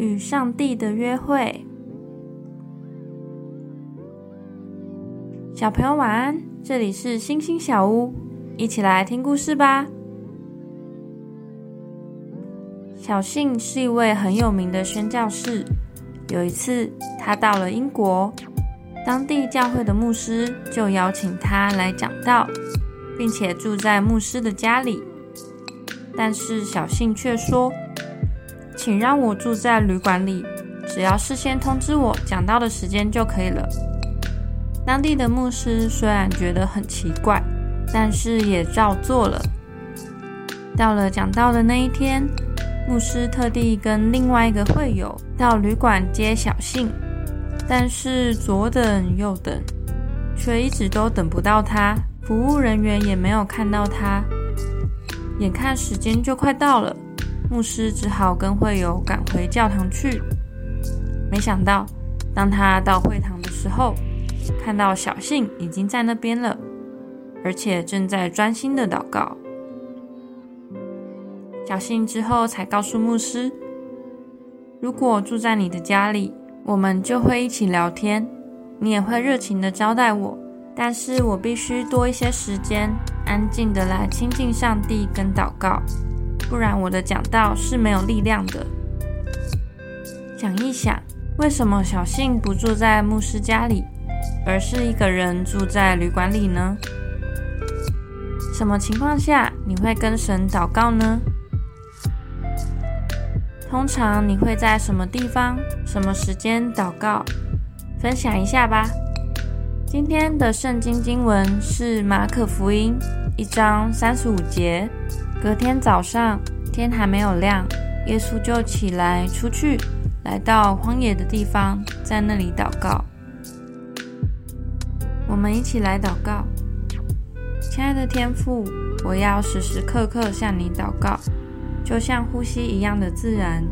与上帝的约会。小朋友晚安，这里是星星小屋，一起来听故事吧。小信是一位很有名的宣教士。有一次，他到了英国，当地教会的牧师就邀请他来讲道，并且住在牧师的家里。但是小信却说：“请让我住在旅馆里，只要事先通知我讲道的时间就可以了。”当地的牧师虽然觉得很奇怪，但是也照做了。到了讲道的那一天，牧师特地跟另外一个会友到旅馆接小信，但是左等右等，却一直都等不到他，服务人员也没有看到他。眼看时间就快到了，牧师只好跟会友赶回教堂去。没想到，当他到会堂的时候，看到小信已经在那边了，而且正在专心的祷告。小信之后才告诉牧师：“如果住在你的家里，我们就会一起聊天，你也会热情的招待我。但是我必须多一些时间。”安静的来亲近上帝跟祷告，不然我的讲道是没有力量的。想一想，为什么小信不住在牧师家里，而是一个人住在旅馆里呢？什么情况下你会跟神祷告呢？通常你会在什么地方、什么时间祷告？分享一下吧。今天的圣经经文是马可福音一章三十五节。隔天早上，天还没有亮，耶稣就起来出去，来到荒野的地方，在那里祷告。我们一起来祷告，亲爱的天父，我要时时刻刻向你祷告，就像呼吸一样的自然，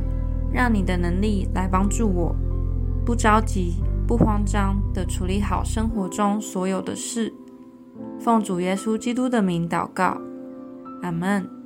让你的能力来帮助我，不着急。不慌张的处理好生活中所有的事，奉主耶稣基督的名祷告，阿门。